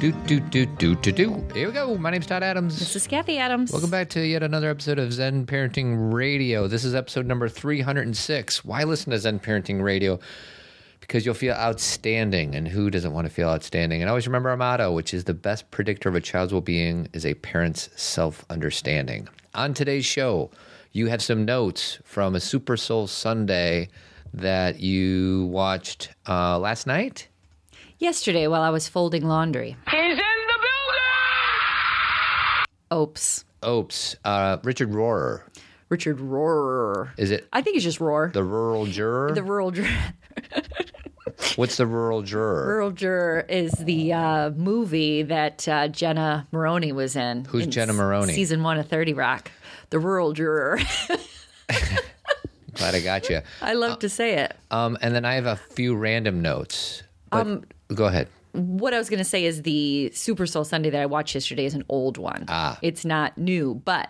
Do do do do do do. Here we go. My name's Todd Adams. This is Cathy Adams. Welcome back to yet another episode of Zen Parenting Radio. This is episode number 306. Why listen to Zen Parenting Radio? Because you'll feel outstanding, and who doesn't want to feel outstanding? And always remember our motto, which is the best predictor of a child's well being is a parent's self understanding. On today's show, you have some notes from a Super Soul Sunday that you watched uh, last night. Yesterday, while I was folding laundry. He's in the building! Oops. Oops. Uh, Richard Rohrer. Richard Rohr. Is it I think it's just Rohr. the rural juror? The rural juror. What's the rural juror? Rural Juror is the uh, movie that uh, Jenna Maroney was in. Who's in Jenna s- Maroney? Season one of 30 Rock. The Rural Juror. Glad I got you. I love to say it. Um, and then I have a few random notes. But Um, go ahead. What I was going to say is the Super Soul Sunday that I watched yesterday is an old one. Ah. It's not new, but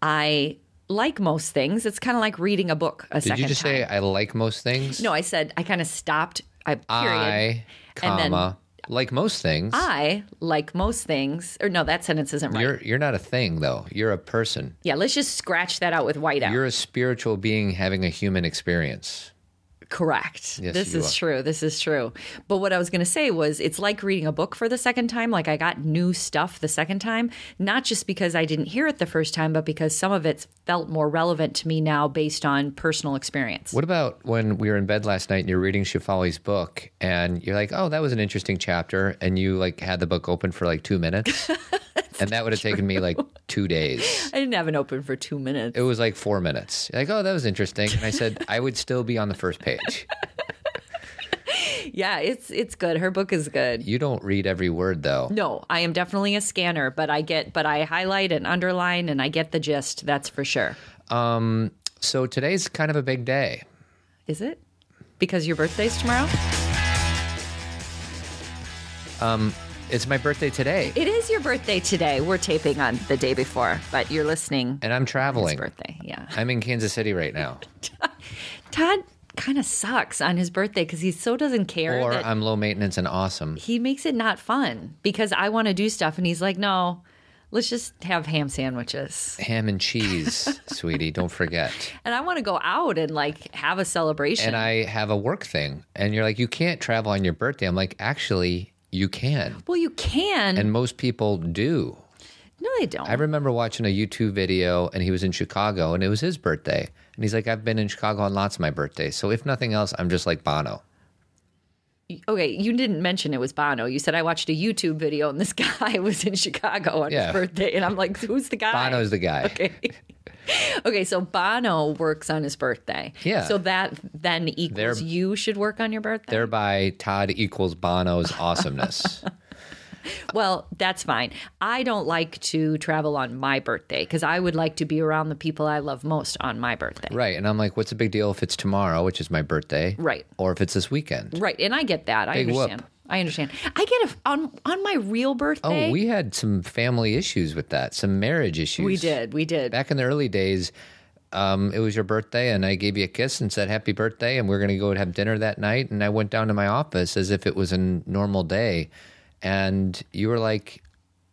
I like most things. It's kind of like reading a book a Did second you just time. say I like most things? No, I said I kind of stopped. I period. I, And then- comma, like most things. I like most things. Or no, that sentence isn't right. You're you're not a thing though. You're a person. yeah, let's just scratch that out with whiteout. You're a spiritual being having a human experience. Correct. Yes, this is are. true. This is true. But what I was going to say was it's like reading a book for the second time. Like I got new stuff the second time, not just because I didn't hear it the first time, but because some of it felt more relevant to me now based on personal experience. What about when we were in bed last night and you're reading Shefali's book and you're like, "Oh, that was an interesting chapter," and you like had the book open for like two minutes, and that would have taken me like two days. I didn't have it open for two minutes. It was like four minutes. You're like, "Oh, that was interesting," and I said, "I would still be on the first page." yeah, it's it's good. Her book is good. You don't read every word though. No, I am definitely a scanner, but I get but I highlight and underline and I get the gist, that's for sure. Um, so today's kind of a big day. Is it? Because your birthday's tomorrow? Um, It's my birthday today, It is your birthday today. We're taping on the day before, but you're listening. and I'm His traveling. birthday, yeah. I'm in Kansas City right now, Todd kind of sucks on his birthday because he so doesn't care or that I'm low maintenance and awesome. he makes it not fun because I want to do stuff and he's like, no, let's just have ham sandwiches. Ham and cheese, sweetie. Don't forget. And I want to go out and like have a celebration. And I have a work thing, and you're like, you can't travel on your birthday. I'm like, actually, you can, well, you can. and most people do. no, they don't. I remember watching a YouTube video, and he was in Chicago, and it was his birthday, and he's like, I've been in Chicago on lots of my birthdays, so if nothing else, I'm just like Bono. okay, you didn't mention it was Bono. You said I watched a YouTube video and this guy was in Chicago on Yeah. his birthday, and I'm like, who's the guy? Bono's the guy. Okay. okay, so Bono works on his birthday. Yeah. So that then equals They're- you should work on your birthday. Thereby, Todd equals Bono's awesomeness. Well, that's fine. I don't like to travel on my birthday because I would like to be around the people I love most on my birthday. right. And I'm like, what's the big deal if it's tomorrow, which is my birthday? Right. Or if it's this weekend? Right, and I get that. I Big whoop. understand. I understand. I get a on on my real birthday. Oh, we had some family issues with that, some marriage issues. we did. We did. Back in the early days, um, it was your birthday, and I gave you a kiss and said happy birthday, and we are going to go and have dinner that night. And I went down to my office as if it was a normal day, and you were like,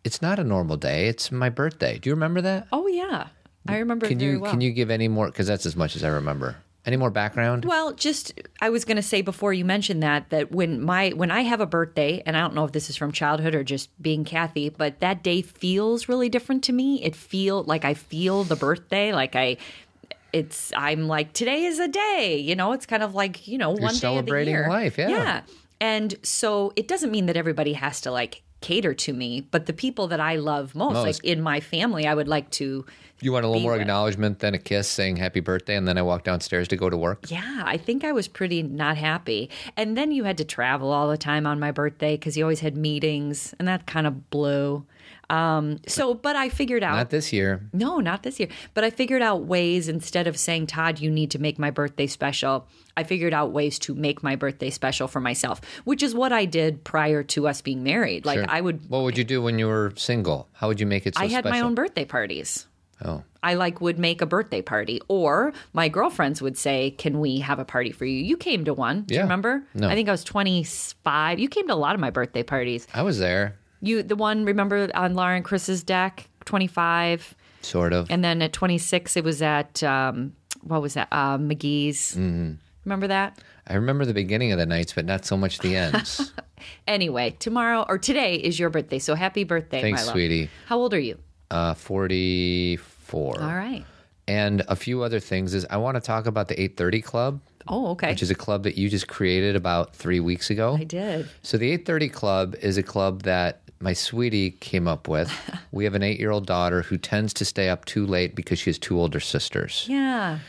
"It's not a normal day. It's my birthday." Do you remember that? oh yeah, I remember can you well. can you give any more? Because that's as much as I remember. Any more background? Well, just I was going to say before you mentioned that that when my when I have a birthday, and I don't know if this is from childhood or just being Cathy, but that day feels really different to me. It feel like I feel the birthday, like I. It's I'm like today is a day, you know. It's kind of like you know one celebrating day of the year. life, yeah. yeah. And so it doesn't mean that everybody has to like cater to me, but the people that I love most, Most. like in my family, I would like to you want a little more with. acknowledgement than a kiss saying happy birthday, and then I walk downstairs to go to work. Yeah, I think I was pretty not happy. And then you had to travel all the time on my birthday because you always had meetings, and that kind of blew. Um, so, but I figured out. Not this year. no, not this year. But I figured out ways instead of saying, Todd, you need to make my birthday special. I figured out ways to make my birthday special for myself, which is what I did prior to us being married. Like Sure. I would, What would you do when you were single? How would you make it so I had my own birthday parties. Oh, I like would make a birthday party, or my girlfriends would say, "Can we have a party for you?" You came to one. Do you Yeah. remember? No. I think I was twenty five. You came to a lot of my birthday parties. I was there. You the one remember on Lauren Chris's deck, twenty five, Sort of. and then at twenty six it was at um, what was that? Uh, McGee's. Mm-hmm. Remember that? I remember the beginning of the nights, but not so much the ends. Anyway, tomorrow or today is your birthday, so happy birthday, Thanks, sweetie. How old are you? uh, 44. All right. And a few other things is I want to talk about the 830 Club, Oh, okay. which is a club that you just created about three weeks ago. I did. So the 830 Club is a club that my sweetie came up with. we have an eight-year-old daughter who tends to stay up too late because she has two older sisters. Yeah.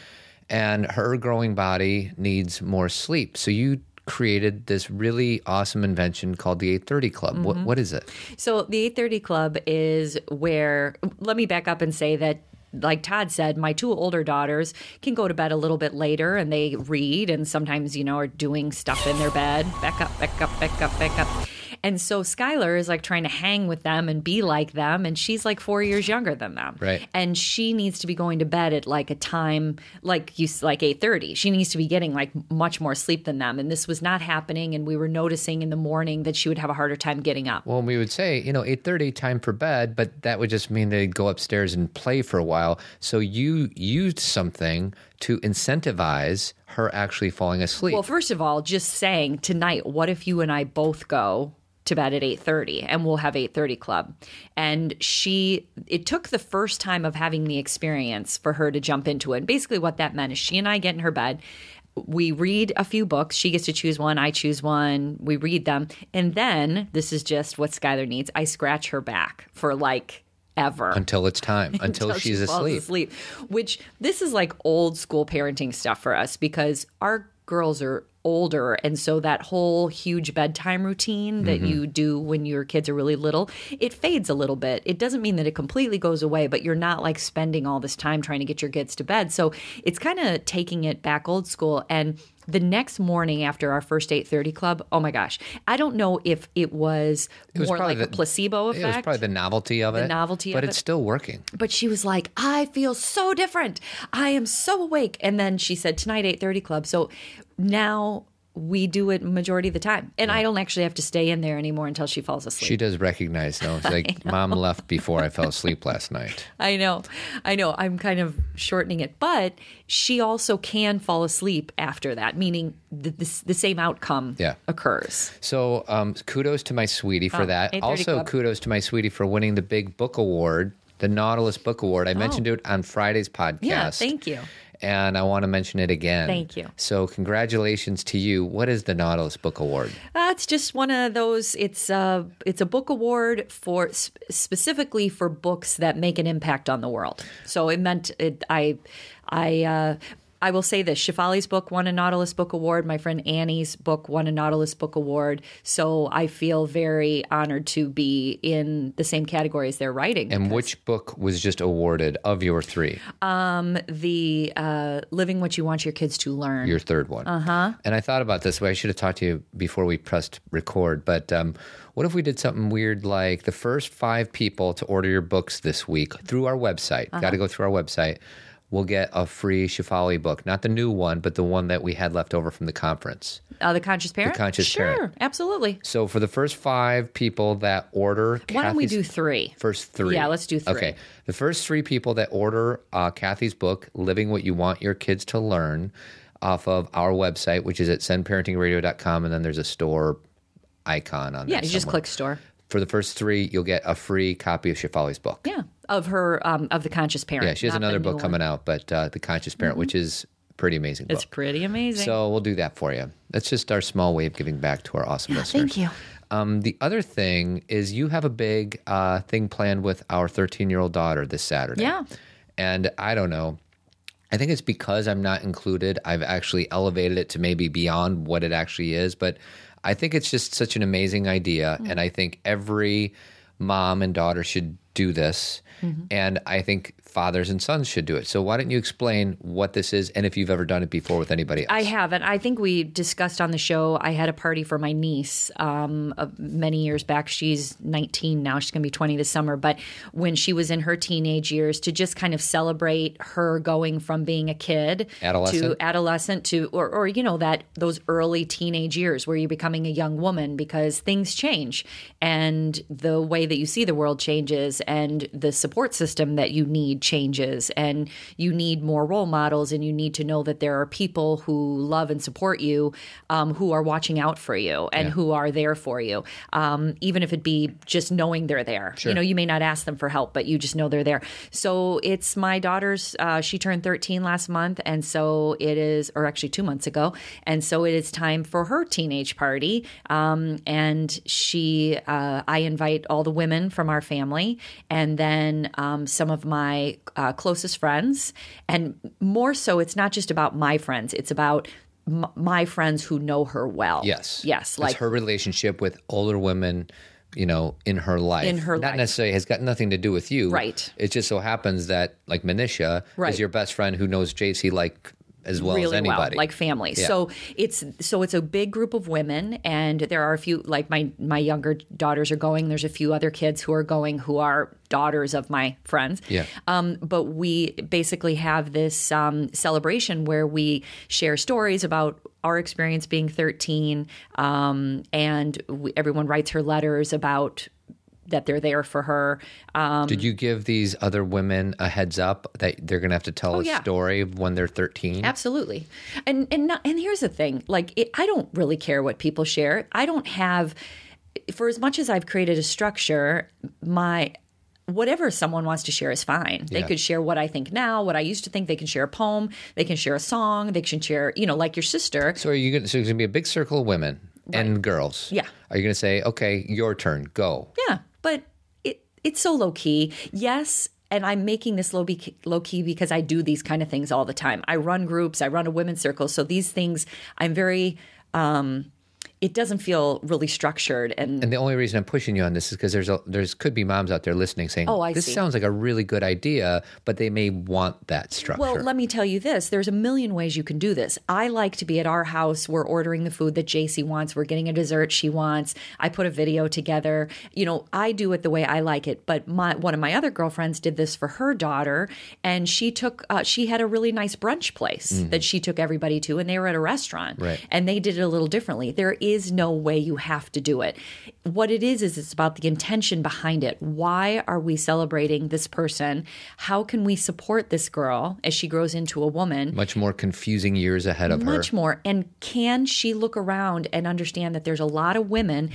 and her growing body needs more sleep. So you created this really awesome invention called the 830 Club. What, mm-hmm. what is it? So the 830 Club is where, let me back up and say that. Like Todd said, my two older daughters can go to bed a little bit later and they read and sometimes, you know, are doing stuff in their bed. Back up, back up, back up, back up. And so Skylar is like trying to hang with them and be like them. And she's like four years younger than them. Right. And she needs to be going to bed at like a time like you like 8:30. She needs to be getting like much more sleep than them. And this was not happening. And we were noticing in the morning that she would have a harder time getting up. Well, we would say, you know, 8:30 time for bed, but that would just mean they'd go upstairs and play for a while. So you used something to incentivize her actually falling asleep. Well, first of all, just saying tonight, what if you and I both go to bed at 8:30 and we'll have 8:30 club. And she it took the first time of having the experience for her to jump into it. And basically what that meant is she and I get in her bed we read a few books. She gets to choose one. I choose one. We read them. And then, this is just what Skylar needs. I scratch her back for like ever until it's time, until, she she's falls asleep. asleep. Which this is like old school parenting stuff for us because our girls are older. And so that whole huge bedtime routine that mm-hmm. you do when your kids are really little it fades a little bit. It doesn't mean that it completely goes away but you're not like spending all this time trying to get your kids to bed. So it's kind of taking it back old school. And the next morning after our first 8:30 club oh my gosh i don't know if it was, was more like a placebo effect It was probably the novelty of it. The novelty but it's it. still working. but she was like i feel so different i am so awake and then she said tonight 8.30 club so now we do it majority of the time and i don't actually have to stay in there anymore until she falls asleep She does recognize though. It's like mom left before I fell asleep last night. i know i know i'm kind of shortening it but she also can fall asleep after that meaning the, the, the same outcome Yeah. occurs So um, kudos to my sweetie for Oh, that. Also Club. kudos to my sweetie for winning the big book award, the Nautilus Book Award. I mentioned it on Friday's podcast. Oh. yeah thank you and I want to mention it again. Thank you. So, congratulations to you. What is the Nautilus Book Award? Uh, it's just one of those. It's a it's a book award for sp- specifically for books that make an impact on the world. So it meant it, I I. Uh, I will say this Shefali's book won a Nautilus Book Award. My friend Annie's book won a Nautilus Book Award. So I feel very honored to be in the same category as their writing. And because which book was just awarded of your three? the uh, Living What You Want Your Kids to Learn. Your third one. Uh Uh-huh. huh. And I thought about this. I should have talked to you before we pressed record. But um, what if we did something weird like the first five people to order your books this week through our website? Uh-huh. Got to go through our website. We'll get a free Shefali book, not the new one, but the one that we had left over from the conference. uh, the Conscious Parent? The Conscious sure, Parent. absolutely. So for the first five people that order, Why don't we do three? First three. Yeah, let's do three. Okay. The first three people that order uh, Cathy's book, Living What You Want Your Kids to Learn, off of our website, which is at zenparentingradio.com, and then there's a store icon on Yeah, there Yeah, you just click store. For the first three, you'll get a free copy of Shefali's book. Yeah, of her um, of the conscious parent. Yeah, she has another book coming out, but uh, The Conscious Parent, which is pretty amazing book. It's pretty amazing. So we'll do that for you. That's just our small way of giving back to our awesome listeners. Thank you. Um, the other thing is you have a big uh, thing planned with our 13 year old daughter this Saturday. Yeah. And I don't know. I think it's because I'm not included. I've actually elevated it to maybe beyond what it actually is. But I think it's just such an amazing idea. Mm. And I think every mom and daughter should do this, Mm-hmm. and I think fathers and sons should do it. So why don't you explain what this is and if you've ever done it before with anybody else? I haven't. I think we discussed on the show. I had a party for my niece um, uh, many years back. She's 19 now. She's going to be 20 this summer. But when she was in her teenage years, to just kind of celebrate her going from being a kid Adolescent? to adolescent to, or, or you know, that those early teenage years where you're becoming a young woman because things change and the way that you see the world changes and the support system that you need changes and you need more role models and you need to know that there are people who love and support you um, who are watching out for you and who are there for you um, even if it be just knowing they're there. You know you may not ask them for help but you just know they're there. So it's my daughter's uh, she turned 13 last month and so it is or actually two months ago and so it is time for her teenage party um, and she uh, i invite all the women from our family and then um, some of my uh, closest friends and more so it's not just about my friends it's about m- my friends who know her well yes, yes It's like her relationship with older women. You know, in her life, In her not life. necessarily has got nothing to do with you, Right. It just so happens that like Manisha Right. is your best friend who knows JC like as well as anybody, well, like family. Yeah. So it's so it's a big group of women, and there are a few like my my younger daughters are going. There's a few other kids who are going who are daughters of my friends. Yeah. Um, but we basically have this um, celebration where we share stories about our experience being 13, um, and we, everyone writes her letters about that they're there for her. Um, Did you give these other women a heads up that they're going to have to tell a Oh, yeah. story when they're 13? Absolutely. And and not, and here's the thing, like it, I don't really care what people share. I don't have for as much as I've created a structure, my whatever someone wants to share is fine. They Yeah. could share what I think now, what I used to think. They can share a poem, they can share a song, they can share, you know, like your sister. So are you going to, so there's going to be a big circle of women and girls. Yeah. Are you going to say, okay, your turn, go? Yeah, but it it's so low key. Yes, and I'm making this low, be- low key because I do these kind of things all the time. I run groups, I run a women's circle, so these things I'm very. Um, it doesn't feel really structured and And the only reason I'm pushing you on this is because there's a, there's could be moms out there listening saying, Oh, I this see. sounds like a really good idea, but they may want that structure. Well, let me tell you this. There's a million ways you can do this. I like to be at our house. We're ordering the food that JC wants. We're getting a dessert she wants. I put a video together. You know, I do it the way I like it. But my one of my other girlfriends did this for her daughter, and she took uh, she had a really nice brunch place that she took everybody to, and they were at a restaurant, Mm-hmm. Right. and they did it a little differently. There is no way you have to do it. What it is is it's about the intention behind it. Why are we celebrating this person? How can we support this girl as she grows into a woman? Much more confusing years ahead of her. Much more. And can she look around and understand that there's a lot of women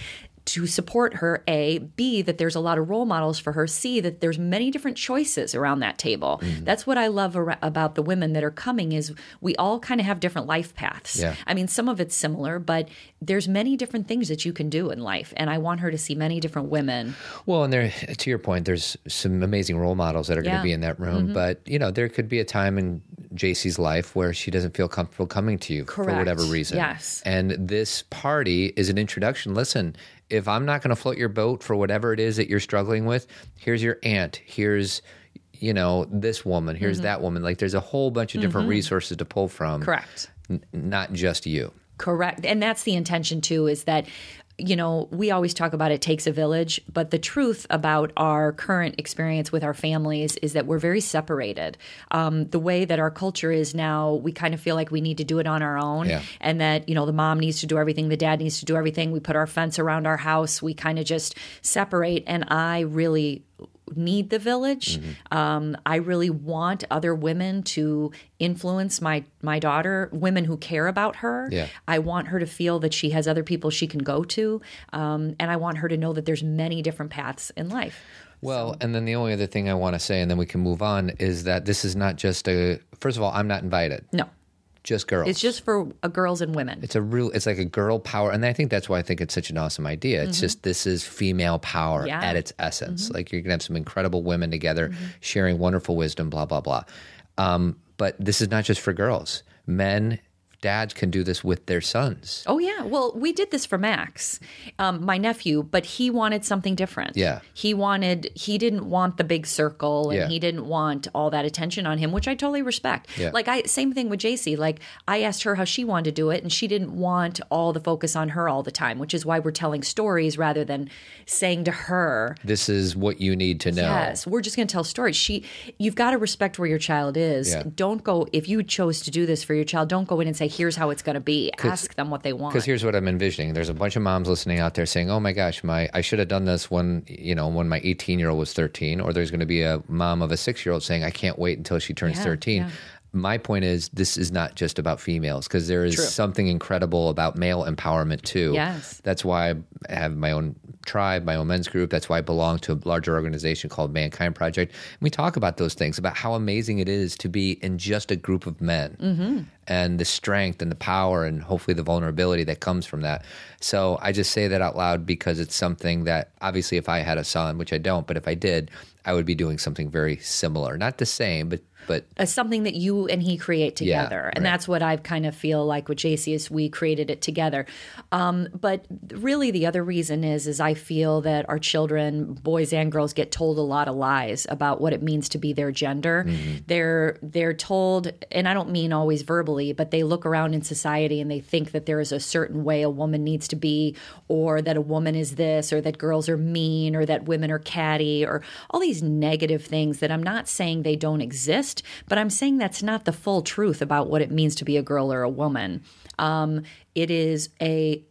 to support her a b that there's a lot of role models for her c that there's many different choices around that table Mm-hmm. that's what i love ar- about the women that are coming is we all kind of have different life paths Yeah. i mean some of it's similar but there's many different things that you can do in life and i want her to see many different women Well, and there, to your point, there's some amazing role models that are going to be in that room. But you know, there could be a time in JC's life where she doesn't feel comfortable coming to you for whatever reason. Yes. And this party is an introduction. Listen, if I'm not going to float your boat for whatever it is that you're struggling with, here's your aunt. Here's you know this woman. Here's Mm-hmm. that woman. Like there's a whole bunch of different resources to pull from. correct N- not just you. Correct. And that's the intention too is that you know, we always talk about it takes a village, but the truth about our current experience with our families is that we're very separated. Um, the way that our culture is now, we kind of feel like we need to do it on our own, Yeah. and that you know the mom needs to do everything, the dad needs to do everything. We put our fence around our house. We kind of just separate, and I really need the village. Mm-hmm. Um, I really want other women to influence my my daughter, women who care about her. Yeah. I want her to feel that she has other people she can go to, um, and I want her to know that there's many different paths in life. Well, and then the only other thing I want to say, and then we can move on, is that this is not just a. First of all, I'm not invited. No, Just girls. it's just for uh, girls and women. It's a real. It's like a girl power, and I think that's why I think it's such an awesome idea. It's just this is female power Mm-hmm. Yeah. Mm-hmm. at its essence. Like you're gonna have some incredible women together, sharing wonderful wisdom. Blah blah blah. Um, but this is not just for girls. Men dads can do this with their sons. Oh yeah. Well, we did this for Max, um, my nephew, but he wanted something different. Yeah. He wanted. He didn't want the big circle, and Yeah. he didn't want all that attention on him, which I totally respect. Yeah. Like I, same thing with JC. Like I asked her how she wanted to do it, and she didn't want all the focus on her all the time, which is why we're telling stories rather than saying to her, This is what you need to know. Yes, we're just going to tell stories. She, you've got to respect where your child is. Yeah. Don't go if you chose to do this for your child. Don't go in and say, "Here's how it's going to be." Ask them what they want. Because here's what I'm envisioning. There's a bunch of moms listening out there saying, "Oh my gosh, my I should have done this when you know when my 18 year old was 13." Or there's going to be a mom of a six year old saying, "I can't wait until she turns Yeah, 13." yeah. My point is, this is not just about females because there is True. something incredible about male empowerment too. Yes. that's why I have my own tribe, my own men's group. That's why I belong to a larger organization called Mankind Project. And we talk about those things about how amazing it is to be in just a group of men Mm-hmm. and the strength and the power and hopefully the vulnerability that comes from that. So I just say that out loud because it's something that obviously if I had a son, which I don't, but if I did, I would be doing something very similar. Not the same, but but uh, something that you and he create Yeah, together, and right. that's what I kind of feel like with JC is we created it together. Um, but really, the other reason is is I feel that our children, boys and girls, get told a lot of lies about what it means to be their gender. Mm-hmm. They're they're told, and I don't mean always verbally, but they look around in society and they think that there is a certain way a woman needs to be, or that a woman is this, or that girls are mean, or that women are catty, or all these negative things that I'm not saying they don't exist, but I'm saying that's not the full truth about what it means to be a girl or a woman. Um, it is a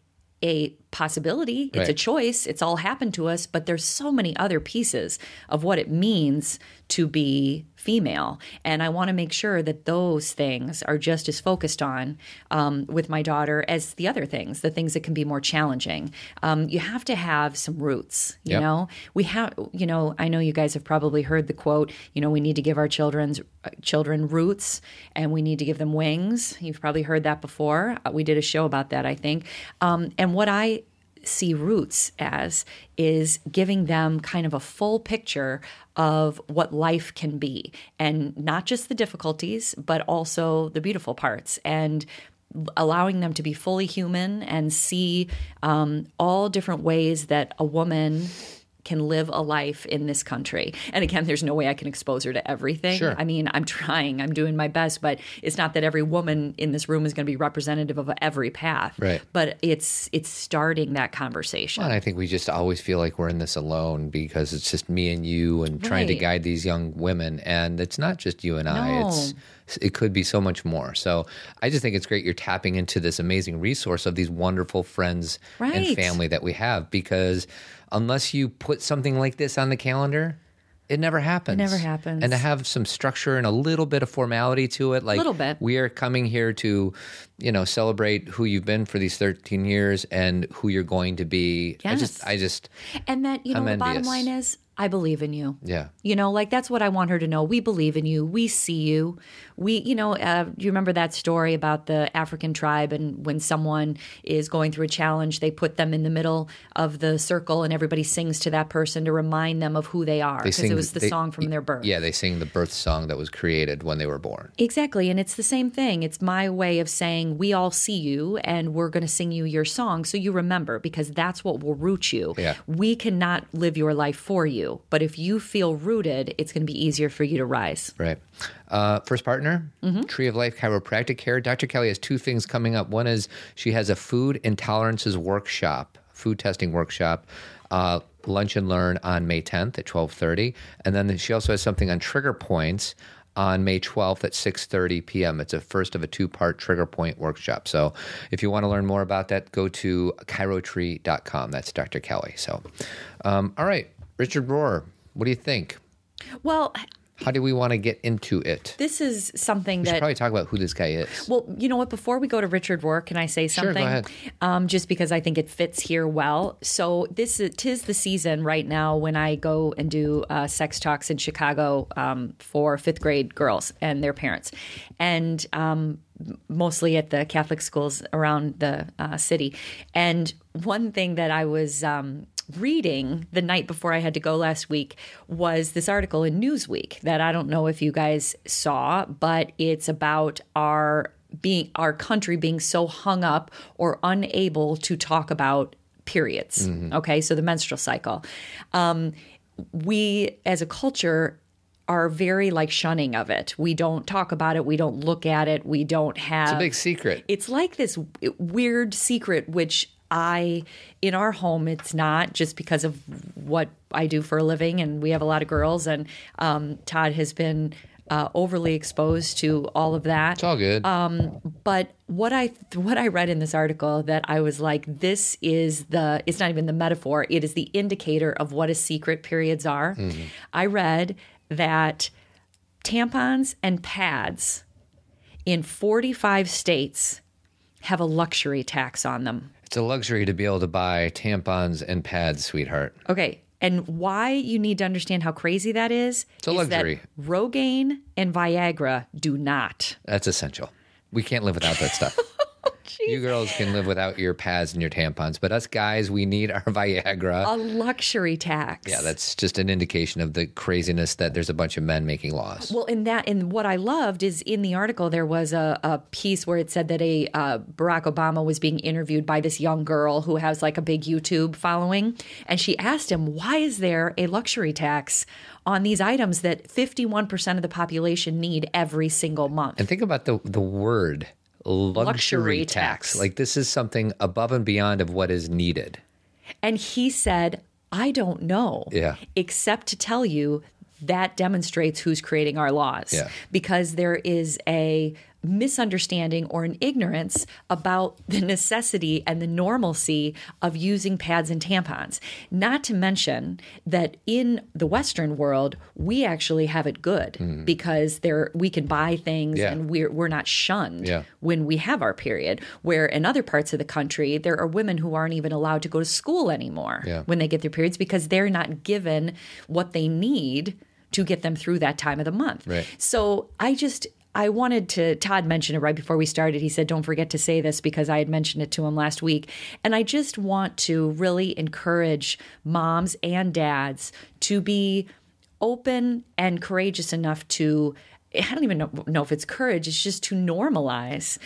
a possibility. It's a choice. It's all happened to us, but there's so many other pieces of what it means to be female. And I want to make sure that those things are just as focused on um, with my daughter as the other things, the things that can be more challenging. Um, you have to have some roots, you Yep. know? We have, you know, I know you guys have probably heard the quote, you know, we need to give our children's uh, children roots and we need to give them wings. You've probably heard that before. Uh, we did a show about that, I think. Um, and what I see roots as is giving them kind of a full picture of what life can be. And not just the difficulties but also the beautiful parts and allowing them to be fully human and see um, all different ways that a woman can live a life in this country. And again, there's no way I can expose her to everything. Sure. I mean, I'm trying, I'm doing my best, but it's not that every woman in this room is going to be representative of every path. Right. But it's it's starting that conversation. And I think we just always feel like we're in this alone because it's just me and you and trying to guide these young women. And it's not just you and I. No. It's it could be so much more. So I just think it's great you're tapping into this amazing resource of these wonderful friends and family that we have because unless you put something like this on the calendar, it never happens. It never happens. And to have some structure and a little bit of formality to it, like Little bit. we are coming here to, you know, celebrate who you've been for these 13 years and who you're going to be. I just, Yes. I just, And that, you know, I'm the bottom line is I believe in you. yeah. You know, like that's what I want her to know. We believe in you. We see you. We, you know, uh, you remember that story about the African tribe and when someone is going through a challenge, they put them in the middle of the circle and everybody sings to that person to remind them of who they are because sing- it was the they- song from their birth. Yeah, they sing the birth song that was created when they were born. Exactly. And it's the same thing. It's my way of saying, we all see you and we're going to sing you your song so you remember because that's what will root you. Yeah. We cannot live your life for you. But if you feel rooted, it's going to be easier for you to rise. Right. Uh, first partner, Mm-hmm. Tree of Life Chiropractic Care. Dr. Kelly has two things coming up. One is she has a food intolerances workshop, food testing workshop. Uh, lunch and learn on May 10th at 12:30, and then she also has something on trigger points on May 12th at 6:30 p.m. It's a first of a two-part trigger point workshop. So, if you want to learn more about that, go to chirotree.com. That's Dr. Kelly. So, um, all right, Richard Rohr, what do you think? Well, How do we want to get into it? this is something that We should that. probably talk about who this guy is. well, you know what? Before we go to Richard Rohr, can I say something? Sure, go ahead. Um, just because I think it fits here well. So this is tis the season right now when I go and do uh, sex talks in Chicago um, for fifth grade girls and their parents, and um, mostly at the Catholic schools around the uh, city. And one thing that I was um, reading the night before I had to go last week was this article in Newsweek that I don't know if you guys saw, but it's about our being our country being so hung up or unable to talk about periods. Okay, so the menstrual cycle. Um, we as a culture are very like shunning of it. We don't talk about it. We don't look at it. We don't have. It's a big secret. It's like this weird secret, which I, in our home, it's not just because of what I do for a living, and we have a lot of girls, and um, Todd has been uh, overly exposed to all of that. It's all good. Um, But what I what I read in this article that I was like, this is the it's not even the metaphor. It is the indicator of what a secret periods are. I read that tampons and pads in 45 states have a luxury tax on them. It's a luxury to be able to buy tampons and pads, sweetheart. Okay. And why you need to understand how crazy that is? It's a is luxury. That Rogaine and Viagra do not. That's essential. We can't live without that stuff. you girls can live without your pads and your tampons, but us guys, we need our Viagra. A luxury tax. yeah, that's just an indication of the craziness that there's a bunch of men making laws. Well, in that, and what I loved is in the article there was a, a piece where it said that a uh, Barack Obama was being interviewed by this young girl who has like a big YouTube following, and she asked him, "Why is there a luxury tax on these items that fifty-one percent of the population need every single month?" And think about the the word luxury, Luxury tax. tax. Like this is something above and beyond of what is needed. And he said, I don't know. Yeah. Except to tell you that demonstrates who's creating our laws. Yeah. Because there is a misunderstanding or an ignorance about the necessity and the normalcy of using pads and tampons. Not to mention that in the Western world, we actually have it good because there we can buy things Mm. Yeah. and we're we're not shunned Yeah. when we have our period. Where in other parts of the country, there are women who aren't even allowed to go to school anymore Yeah. when they get their periods because they're not given what they need to get them through that time of the month. Right. So I just. I wanted to, Todd mentioned it right before we started. He said, Don't forget to say this because I had mentioned it to him last week. And I just want to really encourage moms and dads to be open and courageous enough to I don't even know, know if it's courage. It's just to normalize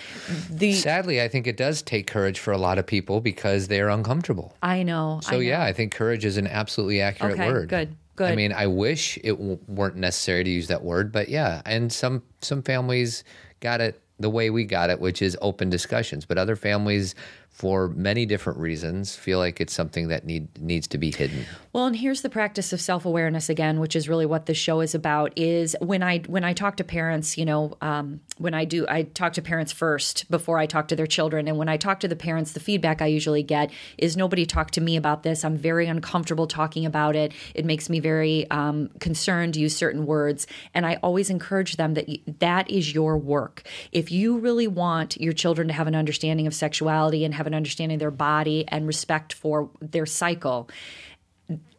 the. Sadly, I think it does take courage for a lot of people because they're uncomfortable. I know. So I know. yeah, I think courage is an absolutely accurate Okay, word. good, I mean, I wish it w- weren't necessary to use that word, but yeah, and some some families got it the way we got it, which is open discussions. But other families, for many different reasons, feel like it's something that need needs to be hidden. Well, and here's the practice of self-awareness again, which is really what this show is about. Is when I when I talk to parents, you know, um, when I do, I talk to parents first before I talk to their children. And when I talk to the parents, the feedback I usually get is nobody talked to me about this. I'm very uncomfortable talking about it. It makes me very um, concerned to use certain words. And I always encourage them that that is your work. If you really want your children to have an understanding of sexuality and have an understanding of their body and respect for their cycle.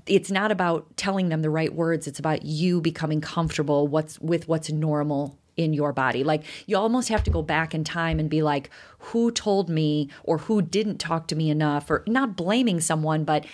It's not about telling them the right words. It's about you becoming comfortable what's with what's normal in your body. Like you almost have to go back in time and be like who told me or who didn't talk to me enough or not blaming someone but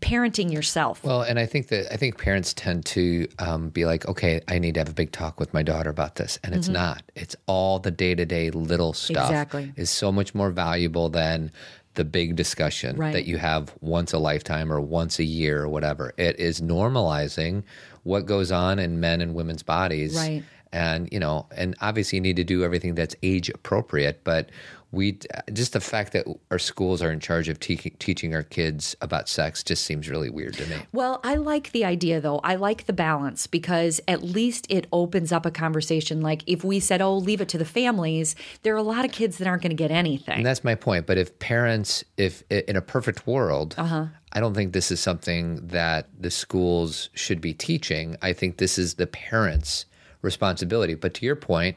parenting yourself Well, and I think that I think parents tend to um, be like, okay, I need to have a big talk with my daughter about this, and it's not. It's all the day to day little stuff. Mm-hmm. Exactly. is so much more valuable than the big discussion Right. that you have once a lifetime or once a year or whatever. It is normalizing what goes on in men and women's bodies, Right. and you know, and obviously you need to do everything that's age appropriate, but. We just the fact that our schools are in charge of te- teaching our kids about sex just seems really weird to me. Well, I like the idea though. I like the balance because at least it opens up a conversation. Like if we said, oh, leave it to the families, there are a lot of kids that aren't going to get anything. And that's my point. But if parents, if in a perfect world, uh-huh. I don't think this is something that the schools should be teaching. I think this is the parents' responsibility. But to your point,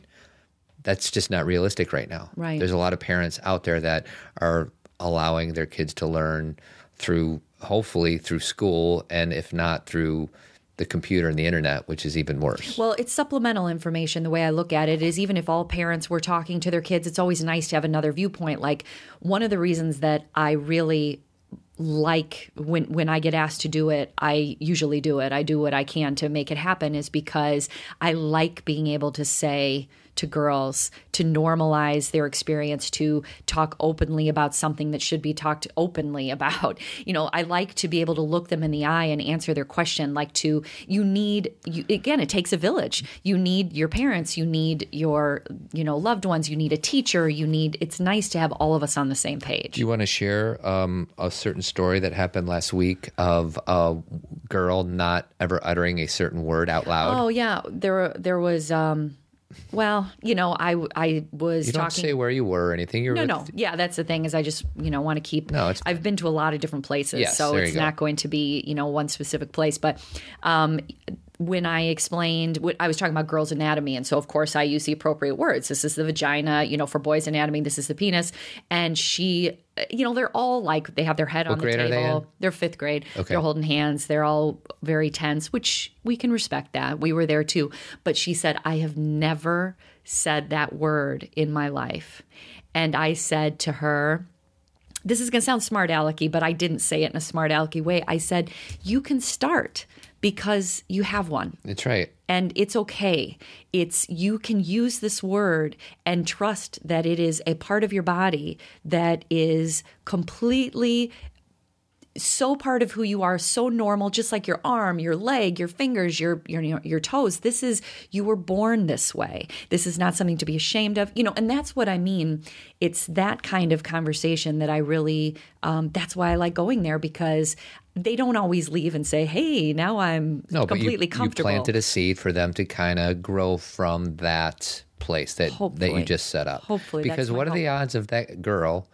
that's just not realistic right now. Right. There's a lot of parents out there that are allowing their kids to learn through, hopefully, through school, and if not through the computer and the internet, which is even worse. Well, it's supplemental information. The way I look at it is even if all parents were talking to their kids, it's always nice to have another viewpoint. Like one of the reasons that I really like when when I get asked to do it, I usually do it. I do what I can to make it happen is because I like being able to say to girls to normalize their experience to talk openly about something that should be talked openly about. You know i like to be able to look them in the eye and answer their question like to you need you, again it takes a village. You need your parents you need your you know loved ones you need a teacher you need it's nice to have all of us on the same page. Do you want to share um, a certain story that happened last week of a girl not ever uttering a certain word out loud? oh yeah. There there was um well you know i i was you don't talking say where you were or anything. You're No, with- no. Yeah, that's the thing is I just, you know, want to keep No, it's- I've been to a lot of different places, Yes, so it's go. not going to be, you know, one specific place, but um when I explained what I was talking about girls' anatomy, and so of course I use the appropriate words. This is the vagina, you know, for boys' anatomy, this is the penis. And she, you know, they're all like they have their head on the are table. they? They're fifth grade. Okay. They're holding hands. They're all very tense, which we can respect that. We were there too. But she said, I have never said that word in my life. And I said to her, this is going to sound smart alecky, but I didn't say it in a smart alecky way. I said, you can start because you have one That's right. and it's okay. It's you can use this word and trust that it is a part of your body that is completely so part of who you are, so normal, just like your arm, your leg, your fingers, your your your toes. This is you were born this way. This is not something to be ashamed of, you know. And that's what I mean. It's that kind of conversation that I really. Um, that's why I like going there because they don't always leave and say, "Hey, now I'm No, but you, completely you comfortable." planted a seed for them to kind of grow from that place that that you just set up. Hopefully, because what are the odds of that girl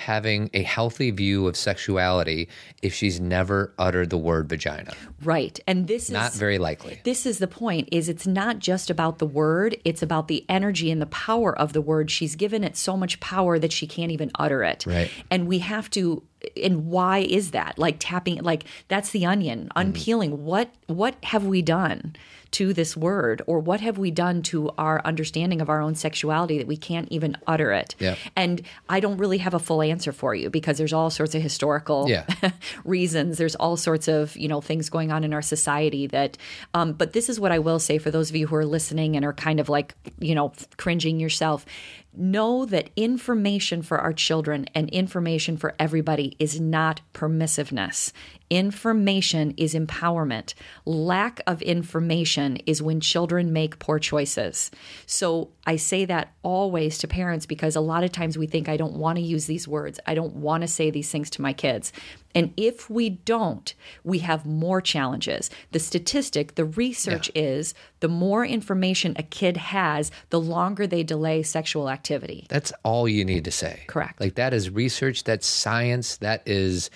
having a healthy view of sexuality if she's never uttered the word vagina? right, and this is Not very likely. this is the point is it's not just about the word it's about the energy and the power of the word she's given it so much power that she can't even utter it Right. and we have to and why is that like tapping like that's the onion Mm-hmm. unpeeling what what have we done to this word or what have we done to our understanding of our own sexuality that we can't even utter it Yeah. and i don't really have a full answer for you because there's all sorts of historical Yeah. reasons. There's all sorts of you know things going on in our society that. Um, but this is what I will say for those of you who are listening and are kind of like you know cringing yourself. Know that information for our children and information for everybody is not permissiveness. Information is empowerment. Lack of information is when children make poor choices. So I say that always to parents because a lot of times we think, I don't want to use these words. I don't want to say these things to my kids. And if we don't, we have more challenges. The statistic, the research is the more information a kid has, the longer they delay sexual activity. That's all you need to say. Correct. Like that is research, that's science, that is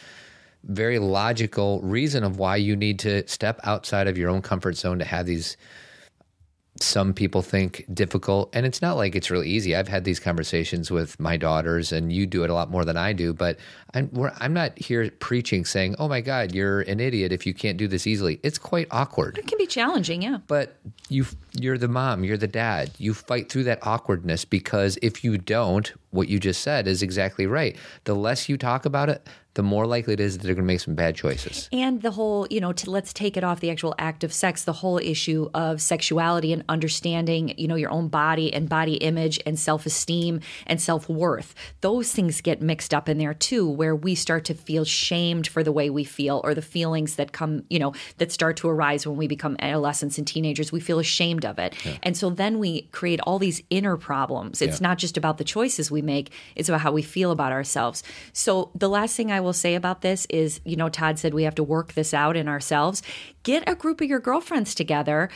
very logical reason of why you need to step outside of your own comfort zone to have these some people think difficult. And it's not like it's really easy. I've had these conversations with my daughters and you do it a lot more than i do but i'm we're, i'm not here preaching saying oh my god you're an idiot if you can't do this easily. It's quite awkward. It can be challenging, yeah. but you you're the mom you're the dad you fight through that awkwardness because if you don't what you just said is exactly right the less you talk about it the more likely it is that they're going to make some bad choices And the whole, you know, to, let's take it off the actual act of sex, the whole issue of sexuality and understanding, you know, your own body and body image and self esteem and self worth. Those things get mixed up in there too, where we start to feel shamed for the way we feel or the feelings that come, you know, that start to arise when we become adolescents and teenagers. We feel ashamed of it. And so then we create all these inner problems. It's Yeah. not just about the choices we make, it's about how we feel about ourselves. So the last thing I will say about this is, you know, Todd said we have to work this out in ourselves. Get a group of your girlfriends together.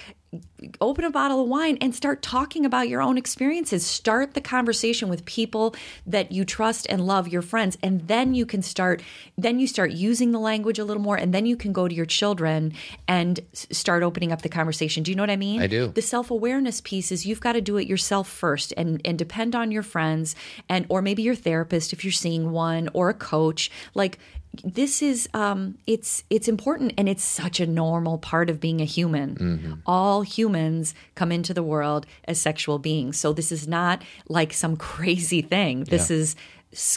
Open a bottle of wine and start talking about your own experiences. Start the conversation with people that you trust and love, your friends, and then you can start. Then you start using the language a little more, and then you can go to your children and start opening up the conversation. Do you know what I mean? I do. the self-awareness piece is you've got to do it yourself first and and depend on your friends and or maybe your therapist if you're seeing one or a coach like this is um it's it's important and it's such a normal part of being a human all humans come into the world as sexual beings so this is not like some crazy thing this Yeah. is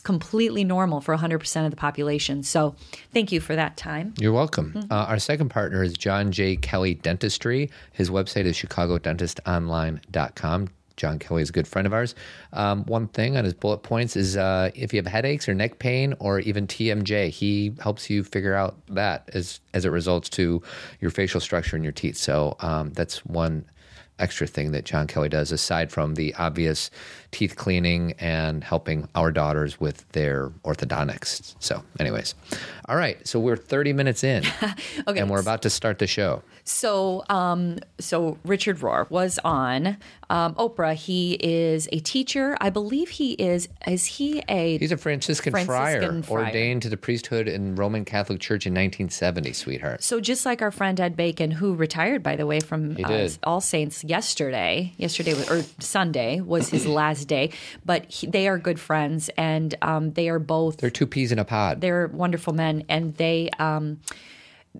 completely normal for 100% of the population so thank you for that time You're welcome. Mm-hmm. Uh, our second partner is John J. Kelly Dentistry. His website is chicagodentistonline.com. John Kelly is a good friend of ours. Um, one thing on his bullet points is uh, if you have headaches or neck pain or even TMJ, he helps you figure out that as as it results to your facial structure and your teeth. So um, that's one extra thing that John Kelly does aside from the obvious teeth cleaning and helping our daughters with their orthodontics. So, anyways, all right. So we're 30 minutes in, Okay. and we're about to start the show. So, um, so Richard Rohr was on um, Oprah. He is a teacher. I believe he is. Is he a? He's a Franciscan, Franciscan friar, friar. ordained to the priesthood in Roman Catholic Church in 1970. Sweetheart. so just like our friend Ed Bacon, who retired by the way from uh. All Saints yesterday. Yesterday was, or Sunday was his last day. But he, they are good friends, and um, they are both They're two peas in a pod. they're wonderful men and they um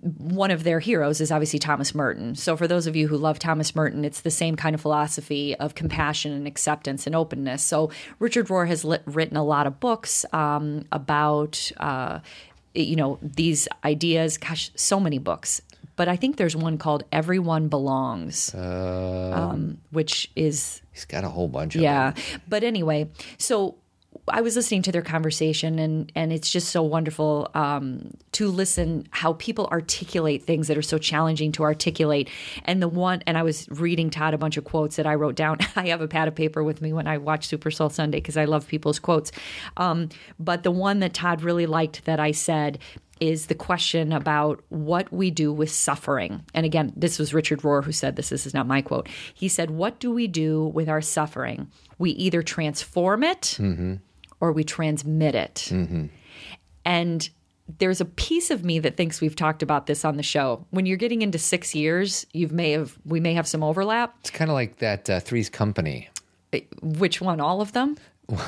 one of their heroes is obviously Thomas Merton. So, for those of you who love Thomas Merton, it's the same kind of philosophy of compassion and acceptance and openness. So, Richard Rohr has lit, written a lot of books um, about, uh, you know, these ideas. Gosh, so many books. But I think there's one called "Everyone Belongs," um, which is He's got a whole bunch of yeah. But anyway, so I was listening to their conversation, and and it's just so wonderful um, to listen how people articulate things that are so challenging to articulate. And the one, and I was reading Todd a bunch of quotes that I wrote down. I have a pad of paper with me when I watch Super Soul Sunday because I love people's quotes. Um, but the one that Todd really liked that I said is the question about what we do with suffering. And again, this was Richard Rohr who said this. This is not my quote. He said, What do we do with our suffering? We either transform it or we transmit it. And there's a piece of me that thinks we've talked about this on the show. When you're getting into six years, you may have we may have some overlap. It's kind of like that uh, Three's Company. Which one? All of them?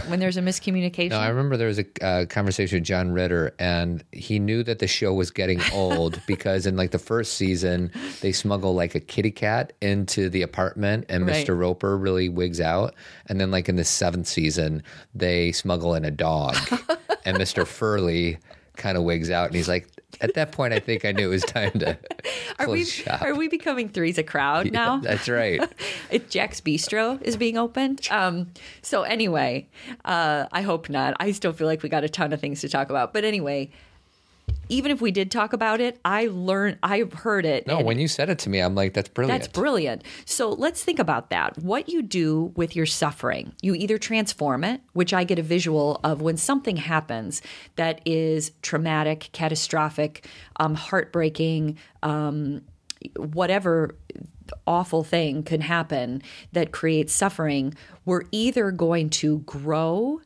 When there's a miscommunication. No, I remember there was a uh, conversation with John Ritter, and he knew that the show was getting old because in like the first season, they smuggle like a kitty cat into the apartment, and Right. Mr. Roper really wigs out. And then, like in the seventh season, they smuggle in a dog, and Mr. Furley kind of wigs out, and he's like, at that point, I think I knew it was time to are close we shop. are we becoming three's a crowd now? That's right. It, Jack's Bistro is being opened. Um, so anyway, uh, I hope not. I still feel like we got a ton of things to talk about. But anyway, even if we did talk about it, I learned, I've heard it. No, when you said it to me, I'm like, that's brilliant. That's brilliant. So let's think about that. What you do with your suffering, you either transform it, which I get a visual of when something happens that is traumatic, catastrophic, um, heartbreaking, um, whatever awful thing can happen that creates suffering. We're either going to grow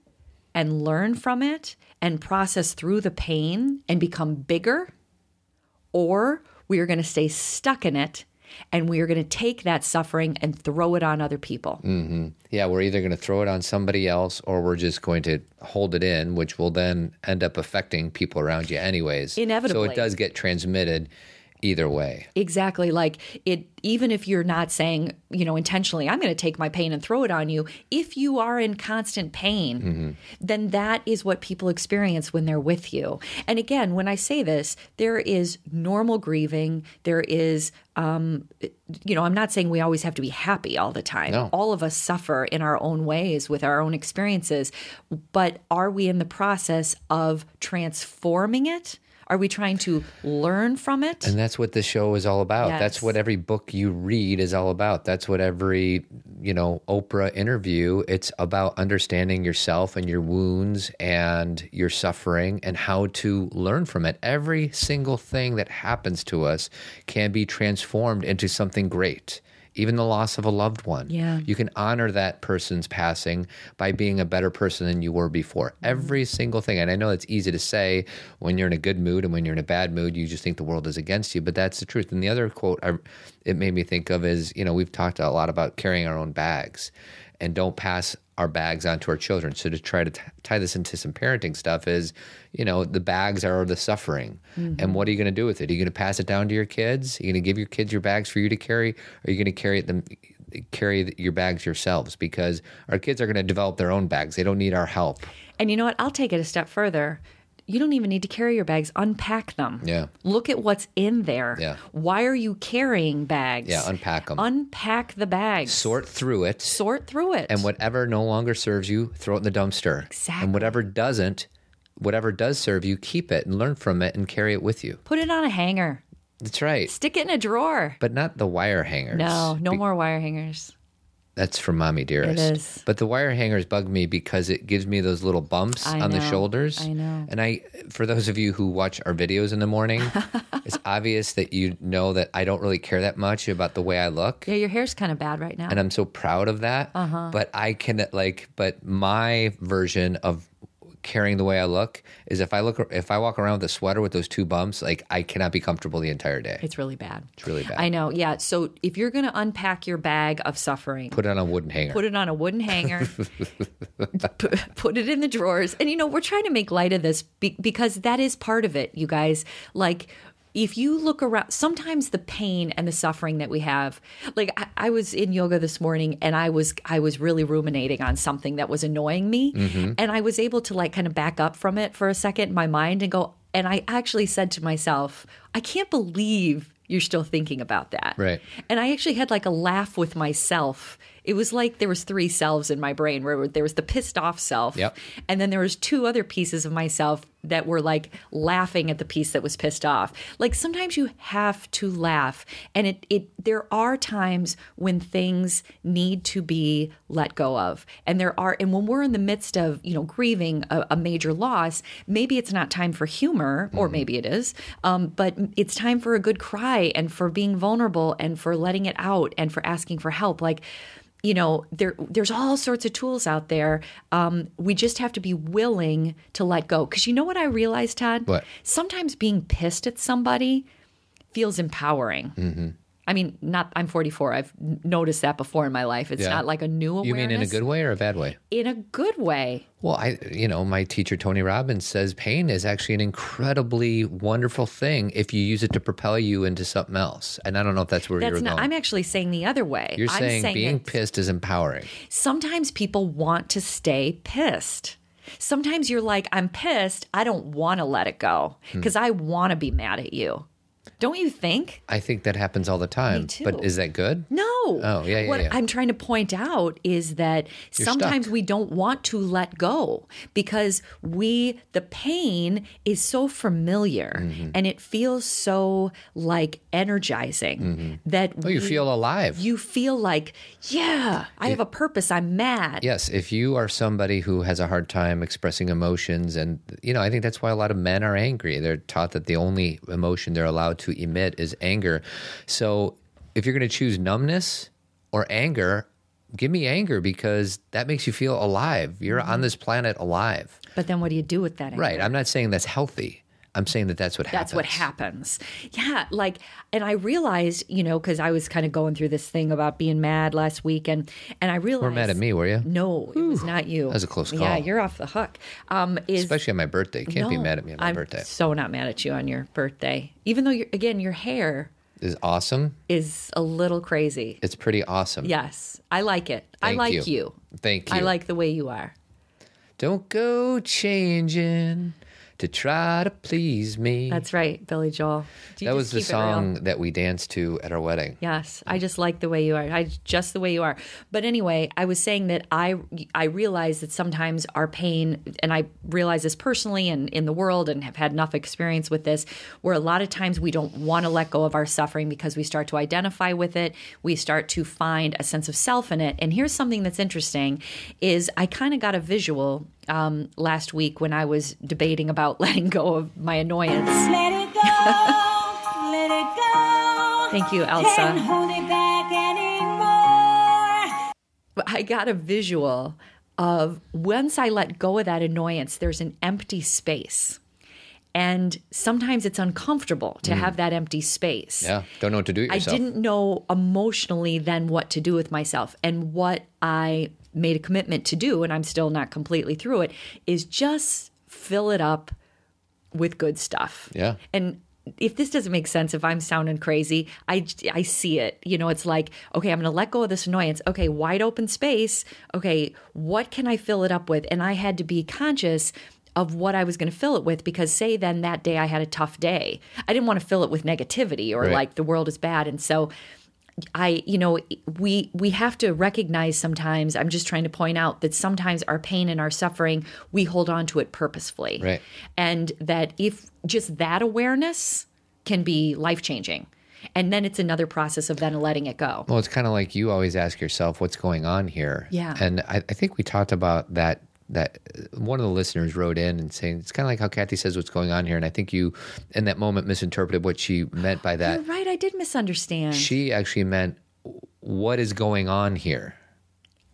and learn from it and process through the pain and become bigger or we are going to stay stuck in it and we are going to take that suffering and throw it on other people. Mm-hmm. Yeah, we're either going to throw it on somebody else or we're just going to hold it in, which will then end up affecting people around you anyways. Inevitably. So it does get transmitted either way. Exactly. Like it, even if you're not saying, you know, intentionally, I'm going to take my pain and throw it on you. If you are in constant pain, then that is what people experience when they're with you. And again, when I say this, there is normal grieving. There is, um, you know, I'm not saying we always have to be happy all the time. No. All of us suffer in our own ways with our own experiences. But are we in the process of transforming it? Are we trying to learn from it? And that's what the show is all about. Yes. That's what every book you read is all about. That's what every, you know, Oprah interview, it's about understanding yourself and your wounds and your suffering and how to learn from it. Every single thing that happens to us can be transformed into something great. Even the loss of a loved one. Yeah. You can honor that person's passing by being a better person than you were before. Mm-hmm. Every single thing. And I know it's easy to say when you're in a good mood and when you're in a bad mood, you just think the world is against you, but that's the truth. And the other quote I, it made me think of is, you know, we've talked a lot about carrying our own bags and don't pass our bags onto our children. So to try to t- tie this into some parenting stuff is, you know, the bags are the suffering. Mm-hmm. And what are you going to do with it? Are you going to pass it down to your kids? Are you going to give your kids your bags for you to carry? Or are you going to carry them carry your bags yourselves because our kids are going to develop their own bags. They don't need our help. And you know what? I'll take it a step further. You don't even need to carry your bags. Unpack them. Yeah. Look at what's in there. Yeah. Why are you carrying bags? Yeah, unpack them. Unpack the bags. Sort through it. Sort through it. and whatever no longer serves you, throw it in the dumpster. Exactly. And whatever doesn't, whatever does serve you, keep it and learn from it and carry it with you. Put it on a hanger. That's right. Stick it in a drawer. But not the wire hangers. No, no Be- more wire hangers. That's from Mommy Dearest. It is. But the wire hangers bug me because it gives me those little bumps I on the know. shoulders. I know. And I, for those of you who watch our videos in the morning, it's obvious that you know that I don't really care that much about the way I look. Yeah, your hair's kind of bad right now. and I'm so proud of that. Uh-huh. But I can like, but my version of carrying the way I look is if I look, if I walk around with a sweater with those two bumps, like I cannot be comfortable the entire day. it's really bad. It's really bad. I know. Yeah. So if you're going to unpack your bag of suffering, Put it on a wooden hanger. put it on a wooden hanger, p- put it in the drawers. And, you know, we're trying to make light of this be- because that is part of it, you guys. Like, if you look around, sometimes the pain and the suffering that we have, like I, I was in yoga this morning and I was I was really ruminating on something that was annoying me, mm-hmm. and I was able to like kind of back up from it for a second in my mind and go. And I actually said to myself, I can't believe you're still thinking about that. Right. And I actually had like a laugh with myself. It was like there was three selves in my brain where there was the pissed off self. Yep. And then there was two other pieces of myself that were like laughing at the piece that was pissed off. Like sometimes you have to laugh. And it it there are times when things need to be let go of. And there are and when we're in the midst of, you know, grieving a, a major loss, maybe it's not time for humor, or maybe it is. Um, but it's time for a good cry and for being vulnerable and for letting it out and for asking for help. Like you know there there's all sorts of tools out there um, we just have to be willing to let go because you know what i realized todd What? sometimes being pissed at somebody feels empowering Mm-hmm. I mean not i'm 44 i've noticed that before in my life it's Yeah. not like a new awareness you mean in a good way or a bad way? in a good way Well, I, you know, my teacher Tony Robbins says pain is actually an incredibly wonderful thing if you use it to propel you into something else. And I don't know if that's where that's you're not going. i'm actually saying the other way you're I'm saying, being pissed is empowering. sometimes people want to stay pissed. Sometimes you're like, I'm pissed. I don't want to let it go Hmm. because I want to be mad at you. Don't you think? I think that happens all the time. too. But is that good? No. Oh, yeah, yeah, What yeah. I'm trying to point out is that You're sometimes stuck. we don't want to let go because we, the pain is so familiar Mm-hmm. and it feels so like energizing that Oh, you we- feel alive. you feel like, yeah, I have a purpose. I'm mad. Yes, if you are somebody who has a hard time expressing emotions, and you know, I think that's why a lot of men are angry. They're taught that the only emotion they're allowed to emit is anger. So, if you're going to choose numbness or anger, give me anger because that makes you feel alive. You're Mm-hmm. on this planet alive, But then what do you do with that? right? I'm not saying that's healthy. I'm saying that that's what happens. That's what happens. Yeah, like, and I realized, you know, because I was kind of going through this thing about being mad last week, and and I realized We're mad at me, were you? No, it was not you. That was a close call. Yeah, you're off the hook. Um, is Especially on my birthday. You can't be mad at me on my I'm birthday. So not mad at you on your birthday, even though you're again your hair Is awesome. is a little crazy. It's pretty awesome. Yes, I like it. I like you. you. Thank you. I like the way you are. Don't go changing to try to please me. That's right, Billy Joel. That was the keep it real? song that we danced to at our wedding. Yes, I just like the way you are. I just the way you are. But anyway, I was saying that I I realize that sometimes our pain, and I realize this personally and in the world, and have had enough experience with this, where a lot of times we don't want to let go of our suffering because we start to identify with it. We start to find a sense of self in it. And here's something that's interesting: is I kind of got a visual um, last week when I was debating about letting go of my annoyance. Let it go, let it go. Thank you, Elsa. Can't hold it back anymore. I got a visual of once I let go of that annoyance, there's an empty space. And sometimes it's uncomfortable to have that empty space. Yeah. Don't know what to do with I didn't know emotionally then what to do with myself. And what I made a commitment to do, and I'm still not completely through it, is just fill it up with good stuff. Yeah. And if this doesn't make sense, if I'm sounding crazy, I, I see it. You know, it's like, okay, I'm going to let go of this annoyance. Okay, wide open space. Okay, what can I fill it up with? And I had to be conscious of what I was going to fill it with because say then that day I had a tough day. I didn't want to fill it with negativity or Right. like the world is bad and so I you know we we have to recognize sometimes I'm just trying to point out that sometimes our pain and our suffering we hold on to it purposefully. Right. And that if just that awareness can be life-changing. And then it's another process of then letting it go. Well, it's kind of like you always ask yourself, "What's going on here?" Yeah. And I, I think we talked about that. That uh, one of the listeners wrote in and saying it's kind of like how Cathy says, "What's going on here?" And I think you, in that moment, misinterpreted what she meant by that. You're right, I did misunderstand. She actually meant, "What is going on here?"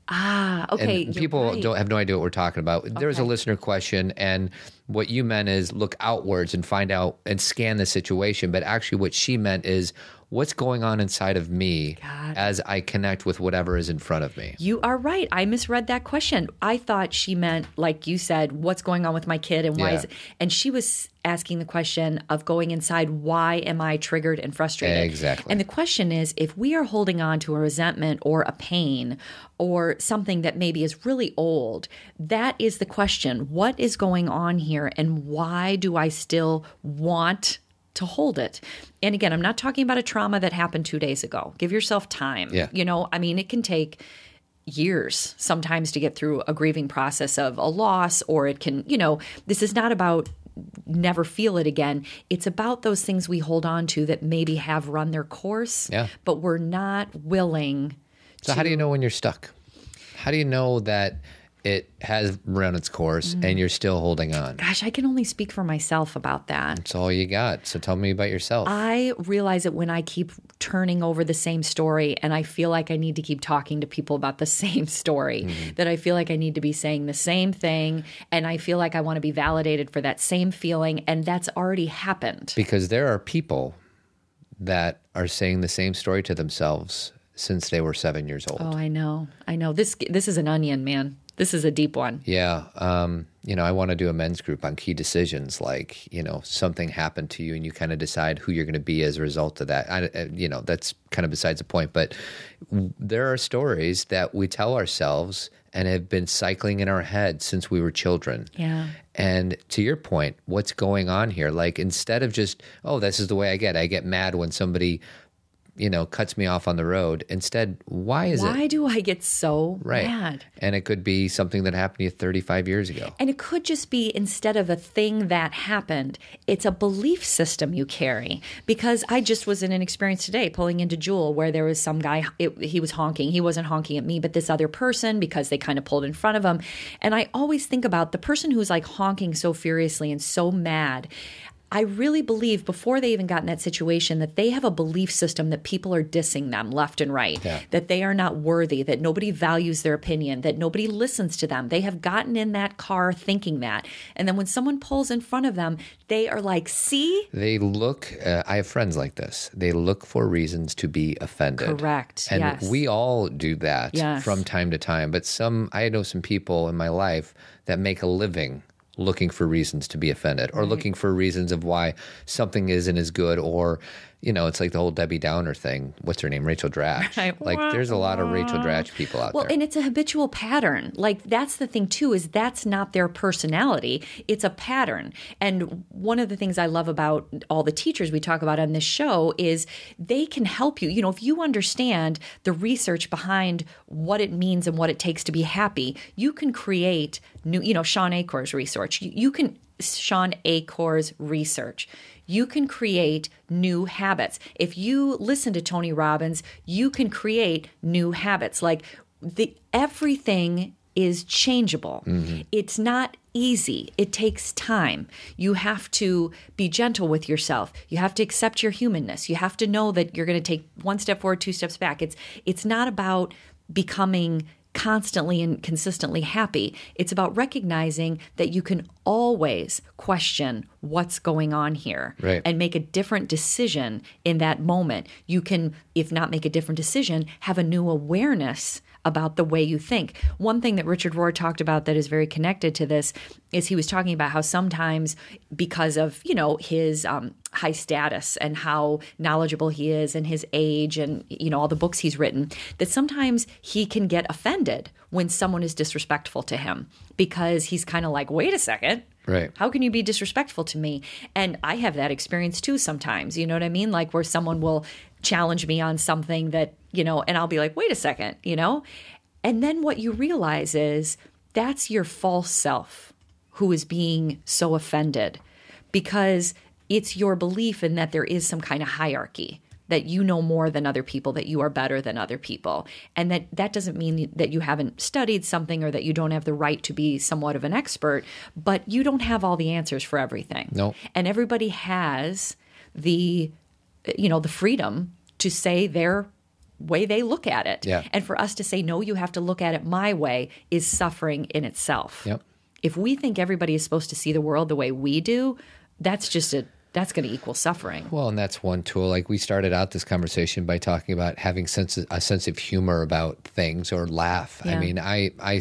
ah, okay. and people right. don't have no idea what we're talking about. There was a listener question, and what you meant is look outwards and find out and scan the situation. But actually, what she meant is what's going on inside of me it. as I connect with whatever is in front of me. You are right. I misread that question. I thought she meant, like you said, what's going on with my kid and why Yeah. is and she was asking the question of going inside, why am I triggered and frustrated? Exactly. And the question is if we are holding on to a resentment or a pain or something that maybe is really old, that is the question. What is going on here and why do I still want to hold it. And again, I'm not talking about a trauma that happened two days ago. Give yourself time. Yeah. You know, I mean, it can take years sometimes to get through a grieving process of a loss, or it can, you know, this is not about never feel it again. It's about those things we hold on to that maybe have run their course, Yeah. but we're not willing. So, how do you know when you're stuck? How do you know that it has run its course Mm. and you're still holding on? Gosh, I can only speak for myself about that. That's all you got. So, tell me about yourself. I realize that when I keep turning over the same story and I feel like I need to keep talking to people about the same story, that I feel like I need to be saying the same thing and I feel like I want to be validated for that same feeling and that's already happened. because there are people that are saying the same story to themselves since they were seven years old. Oh, I know. I know. This this is an onion, man. This is a deep one. Yeah. Um, you know, I want to do a men's group on key decisions, like, you know, something happened to you and you kind of decide who you're going to be as a result of that. I, I- you know, that's kind of besides the point. But there are stories that we tell ourselves and have been cycling in our head since we were children. Yeah. And to your point, what's going on here? Like, instead of just, oh, this is the way I get, I get mad when somebody, you know, cuts me off on the road. Instead, why is it? Why do I get so Right. mad? And it could be something that happened to you 35 years ago. And it could just be instead of a thing that happened, it's a belief system you carry. Because I just was in an experience today pulling into Jewel where there was some guy, it, he was honking. He wasn't honking at me, but this other person because they kind of pulled in front of him. And I always think about the person who's like honking so furiously and so mad. I really believe before they even got in that situation that they have a belief system that people are dissing them left and right, Yeah. that they are not worthy, that nobody values their opinion, that nobody listens to them. They have gotten in that car thinking that. And then when someone pulls in front of them, they are like, see? They look, uh, I have friends like this. They look for reasons to be offended. Correct, And yes. we all do that Yes. from time to time. But some, I know some people in my life that make a living looking for reasons to be offended or looking for reasons of why something isn't as good or, you know, it's like the whole Debbie Downer thing. What's her name? Rachel Dratch. Right. Like there's a lot of Rachel Dratch people out Well, there. Well, and it's a habitual pattern. Like that's the thing too is that's not their personality. It's a pattern. And one of the things I love about all the teachers we talk about on this show is they can help you. You know, if you understand the research behind what it means and what it takes to be happy, you can create new, you know, Shawn Achor's research. You, you can Shawn Achor's research. You can create new habits. If you listen to Tony Robbins, you can create new habits. Like the everything is changeable. Mm-hmm. It's not easy. It takes time. You have to be gentle with yourself. You have to accept your humanness. You have to know that you're going to take one step forward, two steps back. It's it's not about becoming constantly and consistently happy. It's about recognizing that you can always question what's going on here Right. and make a different decision in that moment. You can, if not make a different decision, have a new awareness about the way you think. One thing that Richard Rohr talked about that is very connected to this is he was talking about how sometimes because of, you know, his um, high status and how knowledgeable he is and his age and, you know, all the books he's written, that sometimes he can get offended when someone is disrespectful to him because he's kind of like, wait a second Right. How can you be disrespectful to me? And I have that experience too sometimes. You know what I mean? Like where someone will challenge me on something that, you know, and I'll be like, wait a second, you know? And then what you realize is that's your false self who is being so offended because it's your belief in that there is some kind of hierarchy that you know more than other people that you are better than other people and that that doesn't mean that you haven't studied something or that you don't have the right to be somewhat of an expert but you don't have all the answers for everything No. and everybody has the you know the freedom to say their way they look at it Yeah. and for us to say no you have to look at it my way is suffering in itself Yep. if we think everybody is supposed to see the world the way we do that's just a that's going to equal suffering Well, and that's one tool. Like we started out this conversation by talking about having sense a sense of humor about things or laugh. I mean, I I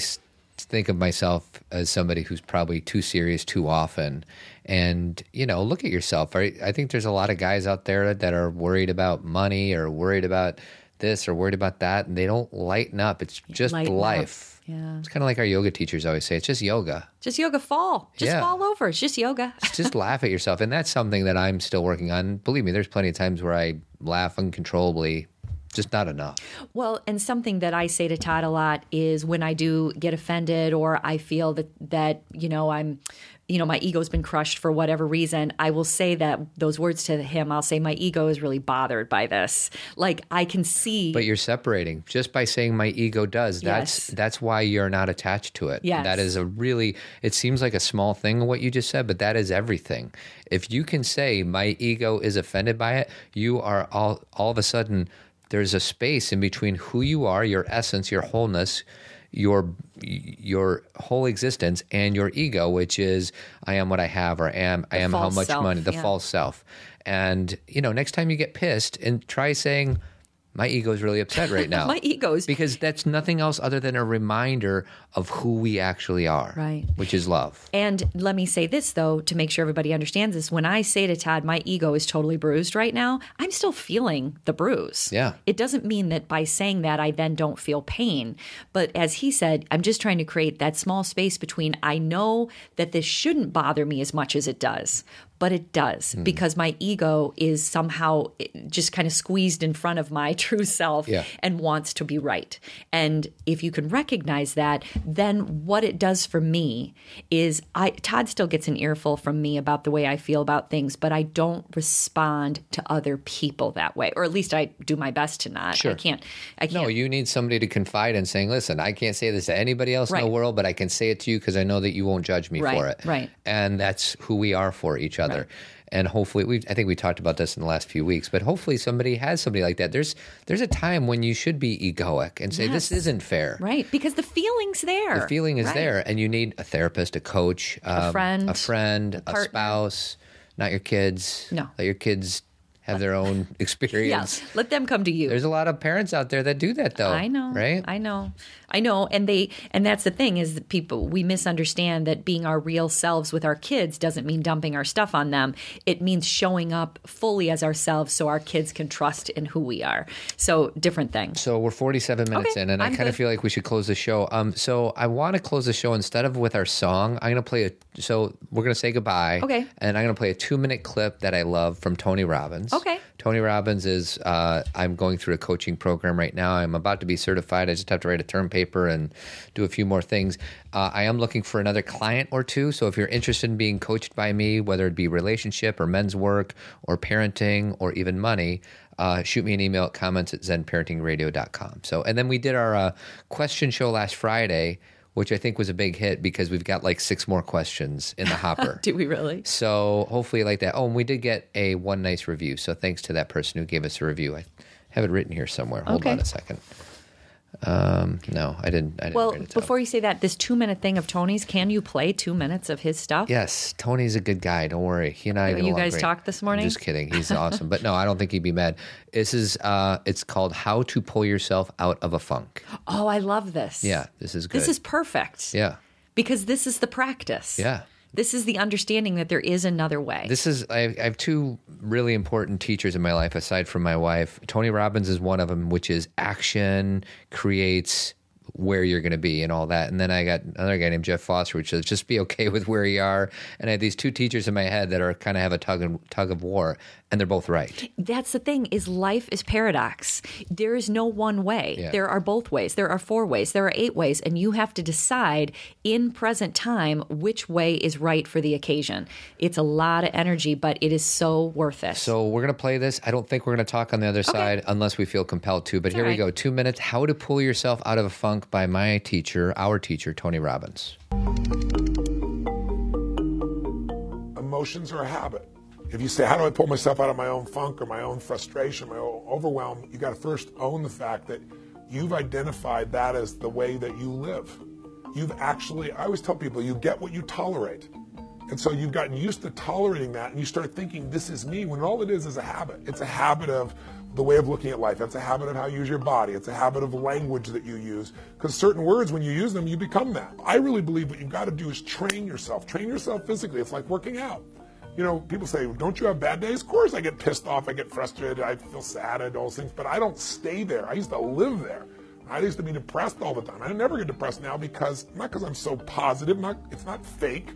think of myself as somebody who's probably too serious too often. And you know, look at yourself. I think there's a lot of guys out there that are worried about money or worried about this or worried about that, and they don't lighten up. It's just Lighten up. life. Yeah. It's kind of like our yoga teachers always say. It's just yoga. just yoga fall just Yeah. fall over it's just yoga just laugh at yourself. And that's something that I'm still working on. Believe me, there's plenty of times where I laugh uncontrollably, just not enough. Well, and something that I say to Todd a lot is when I do get offended or I feel that that you know I'm you know my ego's been crushed for whatever reason, I will say that those words to him. I'll say my ego is really bothered by this. Like I can see But you're separating just by saying my ego does. That's Yes. that's why you're not attached to it. Yes. That is a really it seems like a small thing what you just said, but that is everything. If you can say my ego is offended by it, you are all all of a sudden there's a space in between who you are, your essence, your wholeness, your your whole existence and your ego, which is I am what I have or I am I am how much self, money, the yeah. false self. And you know, next time you get pissed and try saying my ego is really upset right now. my ego's because that's nothing else other than a reminder of who we actually are. Right. Which is love. And let me say this, though, to make sure everybody understands this. When I say to Todd, my ego is totally bruised right now, I'm still feeling the bruise. Yeah. It doesn't mean that by saying that, I then don't feel pain. But as he said, I'm just trying to create that small space between I know that this shouldn't bother me as much as it does. But it does Hmm. because my ego is somehow eh, just kind of squeezed in front of my true self Yeah. and wants to be right. And if you can recognize that, then what it does for me is I Todd still gets an earful from me about the way I feel about things, but I don't respond to other people that way. Or at least I do my best to not. Sure. I can't I can't No, you need somebody to confide in saying, listen, I can't say this to anybody else in the world, but I can say it to you because I know that you won't judge me Right, for it. right. And that's who we are for each other. And hopefully we I think we talked about this in the last few weeks, but hopefully somebody has somebody like that. There's there's a time when you should be egoic and say, This isn't fair. Right. Because the feeling's there. The feeling is Right. there, and you need a therapist, a coach, um, friend, a friend, a, partner. spouse, not your kids. No. let your kids have their own Yeah. experience. Let them come to you. There's a lot of parents out there that do that, though. I know. right? I know. I know. And they and that's the thing is that people we misunderstand that being our real selves with our kids doesn't mean dumping our stuff on them. It means showing up fully as ourselves so our kids can trust in who we are. So different things. So we're 47 minutes Okay, in, and I I'm kind of feel like we should close the show. Um, so I want to close the show instead of with our song. I'm going to play a. So we're going to say goodbye. Okay. And I'm going to play a two minute clip that I love from Tony Robbins. Okay. Tony Robbins is. Uh, I'm going through a coaching program right now. I'm about to be certified. I just have to write a term paper and do a few more things. Uh, I am looking for another client or two. So if you're interested in being coached by me, whether it be relationship or men's work or parenting or even money, uh, shoot me an email at comments at zenparentingradio.com. So, and then we did our uh, question show last Friday, which I think was a big hit because we've got like six more questions in the hopper. Do we really? So hopefully you like that. Oh, and we did get a one nice review. So thanks to that person who gave us a review. I have it written here somewhere. Hold Okay. on a second. Um, no, I didn't. I didn't Well, write it down. before you say that, this two minute thing of Tony's, can you play two minutes of his stuff? Yes, Tony's a good guy. Don't worry. He and I. You get guys talked this I'm morning? just kidding. He's awesome, but no, I don't think he'd be mad. This is. uh It's called "How to Pull Yourself Out of a Funk." Oh, I love this. Yeah, this is good. This is perfect. Yeah, Because this is the practice. yeah. This is the understanding that there is another way. This is I, I have two really important teachers in my life aside from my wife. Tony Robbins is one of them, which is action creates where you're going to be and all that. And then I got another guy named Jeff Foster, which says just be okay with where you are. And I had these two teachers in my head that are kind of have a tug and tug of war, and they're both right. That's the thing is life is paradox. There is no one way. Yeah. There are both ways. There are four ways. There are eight ways and you have to decide in present time which way is right for the occasion. It's a lot of energy, but it is so worth it. So we're going to play this. I don't think we're going to talk on the other side unless we feel compelled to. But here we go. Two minutes. How to pull yourself out of a funk by my teacher, our teacher, Tony Robbins. emotions are a habit. If you say, How do I pull myself out of my own funk or my own frustration, my own overwhelm? You got to first own the fact that you've identified that as the way that you live. You've actually, I always tell people, you get what you tolerate. And so you've gotten used to tolerating that and you start thinking, This is me, when all it is is a habit. It's a habit of the way of looking at life. It's a habit of how you use your body. It's a habit of language that you use. Because certain words, when you use them, you become that. I really believe what you've got to do is train yourself. Train yourself physically. It's like working out. You know, people say, don't you have bad days? Of course I get pissed off, I get frustrated, I feel sad, I do all those things, but I don't stay there. I used to live there. I used to be depressed all the time. I never get depressed now because, not because I'm so positive, not, it's not fake,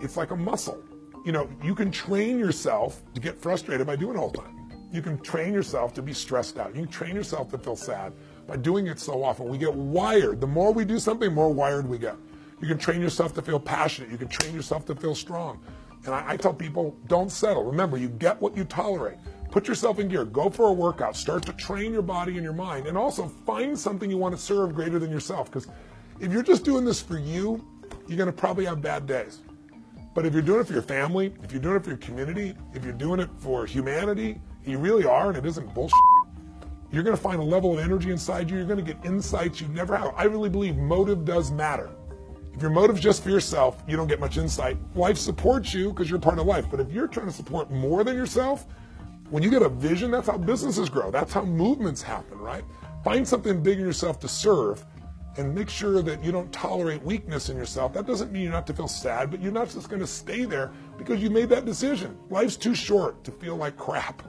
it's like a muscle. You know, you can train yourself to get frustrated by doing it all the time. You can train yourself to be stressed out. You can train yourself to feel sad by doing it so often. We get wired. The more we do something, more wired we get. You can train yourself to feel passionate. You can train yourself to feel strong. And I, I tell people, don't settle. Remember, you get what you tolerate. Put yourself in gear. Go for a workout. Start to train your body and your mind. And also find something you want to serve greater than yourself. Because if you're just doing this for you, you're going to probably have bad days. But if you're doing it for your family, if you're doing it for your community, if you're doing it for humanity, you really are, and it isn't bullshit. You're going to find a level of energy inside you. You're going to get insights you never have. I really believe motive does matter. Your motive's just for yourself, you don't get much insight. Life supports you because you're part of life. But if you're trying to support more than yourself, when you get a vision, that's how businesses grow. That's how movements happen, right? Find something big in yourself to serve and make sure that you don't tolerate weakness in yourself. That doesn't mean you're not to feel sad, but you're not just going to stay there because you made that decision. Life's too short to feel like crap.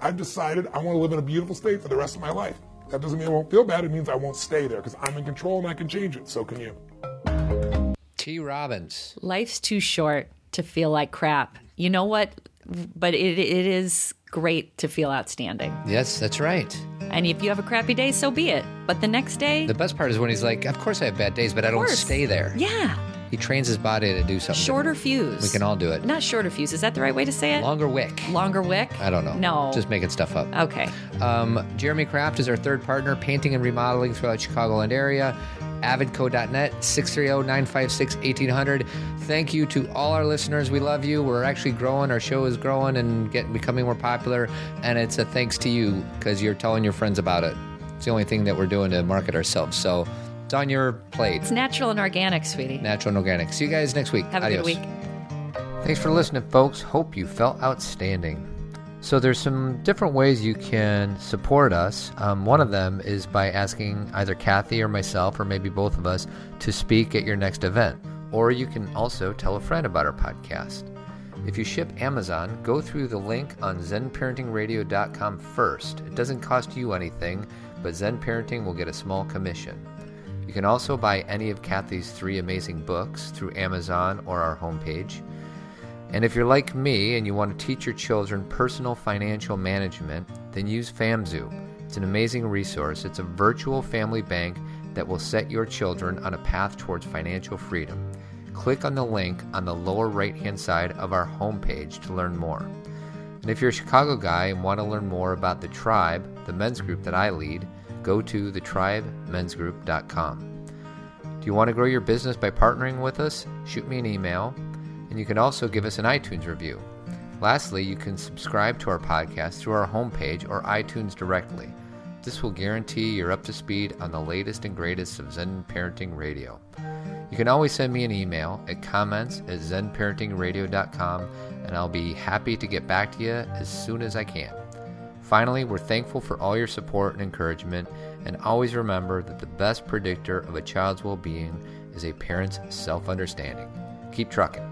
I've decided I want to live in a beautiful state for the rest of my life. That doesn't mean I won't feel bad. It means I won't stay there because I'm in control and I can change it. So can you. T. Robbins. Life's too short to feel like crap. You know what? But it, it is great to feel outstanding. Yes, that's right. And if you have a crappy day, so be it. But the next day, The best part is when he's like, Of course I have bad days, but I don't stay there. yeah, He trains his body to do something. shorter fuse. We can all do it. Not shorter fuse. Is that the right way to say it? Longer wick. Longer wick? I don't know. No. Just making stuff up. Okay. Um, Jeremy Kraft is our third partner, painting and remodeling throughout Chicagoland area. Avidco.net, 630-956-1800. Thank you to all our listeners. We love you. We're actually growing. Our show is growing and getting becoming more popular. And it's a thanks to you because you're telling your friends about it. It's the only thing that we're doing to market ourselves. So it's on your plate. It's natural and organic, sweetie. Natural and organic. See you guys next week. Have a Adios. good week. Thanks for listening, folks. Hope you felt outstanding. So there's some different ways you can support us. Um, one of them is by asking either Cathy or myself, or maybe both of us, to speak at your next event. Or you can also tell a friend about our podcast. If you ship Amazon, go through the link on zenparentingradio.com first. It doesn't cost you anything, but Zen Parenting will get a small commission. You can also buy any of Cathy's three amazing books through Amazon or our homepage. And if you're like me and you want to teach your children personal financial management, then use FamZoo. It's an amazing resource. It's a virtual family bank that will set your children on a path towards financial freedom. Click on the link on the lower right hand side of our homepage to learn more. And if you're a Chicago guy and want to learn more about the tribe, the men's group that I lead, go to thetribemensgroup.com. Do you want to grow your business by partnering with us? Shoot me an email, and you can also give us an iTunes review. Lastly, you can subscribe to our podcast through our homepage or iTunes directly. This will guarantee you're up to speed on the latest and greatest of Zen Parenting Radio. You can always send me an email at comments at zenparentingradio.com, and I'll be happy to get back to you as soon as I can. Finally, we're thankful for all your support and encouragement, and always remember that the best predictor of a child's well being is a parent's self understanding. Keep trucking.